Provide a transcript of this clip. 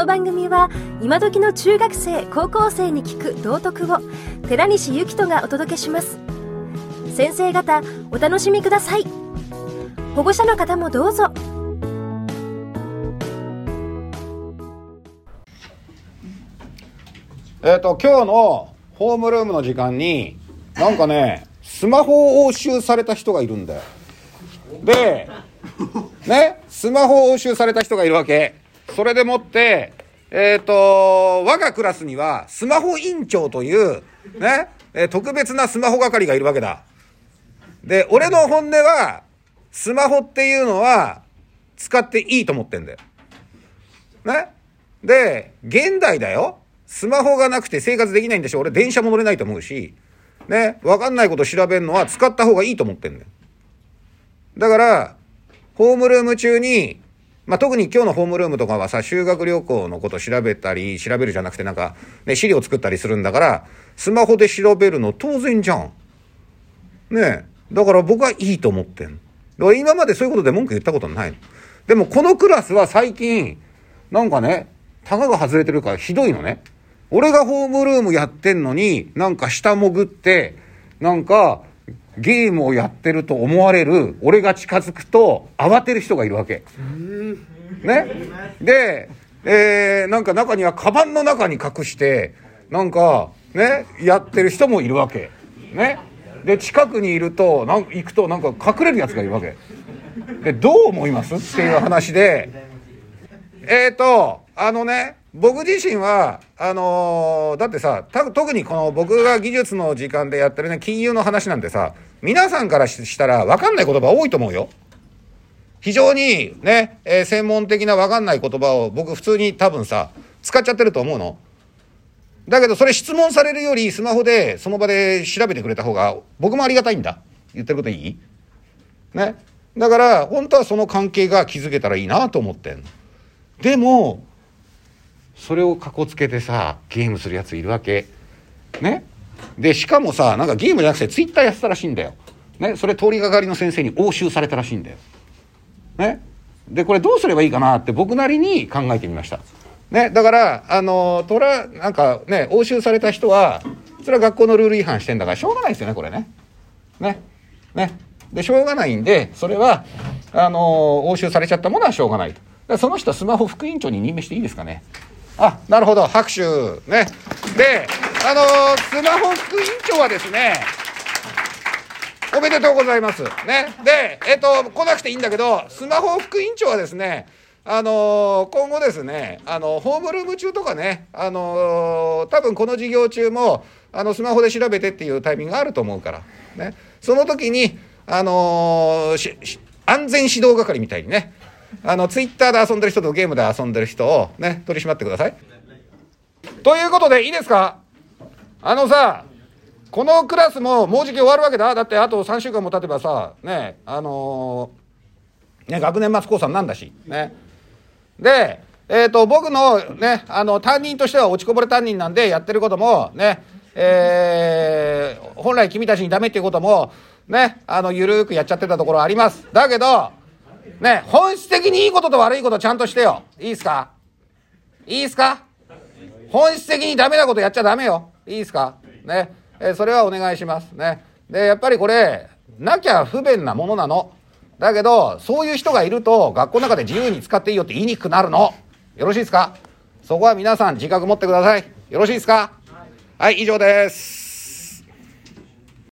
の番組は今時の中学生高校生に聞く道徳を寺西幸人がお届けします。先生方お楽しみください。保護者の方もどうぞ。えっ、と今日のホームルームの時間になんかねスマホを押収された人がいるんだよ。でねスマホを押収された人がいるわけ。それでもってえっ、と我がクラスにはスマホ委員長というね、え特別なスマホ係がいるわけだで俺の本音はスマホっていうのは使っていいと思ってんだよね？で、現代だよ。スマホがなくて生活できないんでしょ。俺電車も乗れないと思うし、ね、わかんないこと調べるのは使った方がいいと思ってんだよ。だから、ホームルーム中に、まあ、特に今日のホームルームとかはさ、修学旅行のこと調べたり、調べるじゃなくてなんか、ね、資料作ったりするんだから、スマホで調べるの当然じゃん。ねえ。だから僕はいいと思ってん。だから今までそういうことで文句言ったことないの。でもこのクラスは最近、なんかね、タガが外れてるからひどいのね。俺がホームルームやってんのに、なんか下潜って、なんかゲームをやってると思われる俺が近づくと慌てる人がいるわけ。ね？で、えー、なんか中にはカバンの中に隠して、なんかね、やってる人もいるわけ。ね？で、近くにいると、なん行くとなんか隠れるやつがいるわけ。で、どう思います？っていう話で、えーと、あのね、僕自身は、あのーだってさ、た特にこの僕が技術の時間でやってるね、金融の話なんてさ、皆さんからしたら分かんない言葉多いと思うよ。非常にね、えー専門的な分かんない言葉を僕普通に多分さ、使っちゃってると思うの。だけどそれ質問されるよりスマホでその場で調べてくれた方が僕もありがたいんだ。言ってることいい？ね？だから本当はその関係が築けたらいいなと思ってん。でも、それをかこつけてさ、ゲームするやついるわけ。ね？で、しかもさ、なんかゲームじゃなくてツイッターやってたらしいんだよ。ね？それ通りがかりの先生に押収されたらしいんだよ。ね？で、これどうすればいいかなって僕なりに考えてみました。ね？だから、あの、トラ、なんかね、押収された人は、それは学校のルール違反してんだからしょうがないですよね、これね。ね？ね？で、しょうがないんで、それは、あの押収されちゃったものはしょうがないと。その人は、スマホ副委員長に任命していいですかね？あ、なるほど、拍手。ね。で、あのスマホ副委員長はですね、おめでとうございます。ね。で、えっと、来なくていいんだけど、スマホ副委員長はですね、あの今後ですね、あのホームルーム中とかね、あの多分この授業中も、あの、スマホで調べてっていうタイミングがあると思うから、ね。その時に、あのしし安全指導係みたいにね、あの、ツイッターで遊んでる人とゲームで遊んでる人をね、取り締まってください。ということで、いいですか？あのさ、このクラスももうじき終わるわけだ。だってあと3週間も経てばさ、ね、あのーね、学年末講座なんだし、ね。で、えっ、と、僕のね、あの、担任としては落ちこぼれ担任なんでやってることも、ね、えー本来君たちにダメっていうことも、ね、あの、ゆるーくやっちゃってたところあります。だけど、ね、本質的にいいことと悪いことちゃんとしてよ。いいですか？いいですか？本質的にダメなことやっちゃダメよ。いいですか？ね。えそれはお願いします。ね。で、やっぱりこれ、なきゃ不便なものなの。だけど、そういう人がいると、学校の中で自由に使っていいよって言いにくくなるの。よろしいですか？そこは皆さん自覚持ってください。よろしいですか？はい、以上です。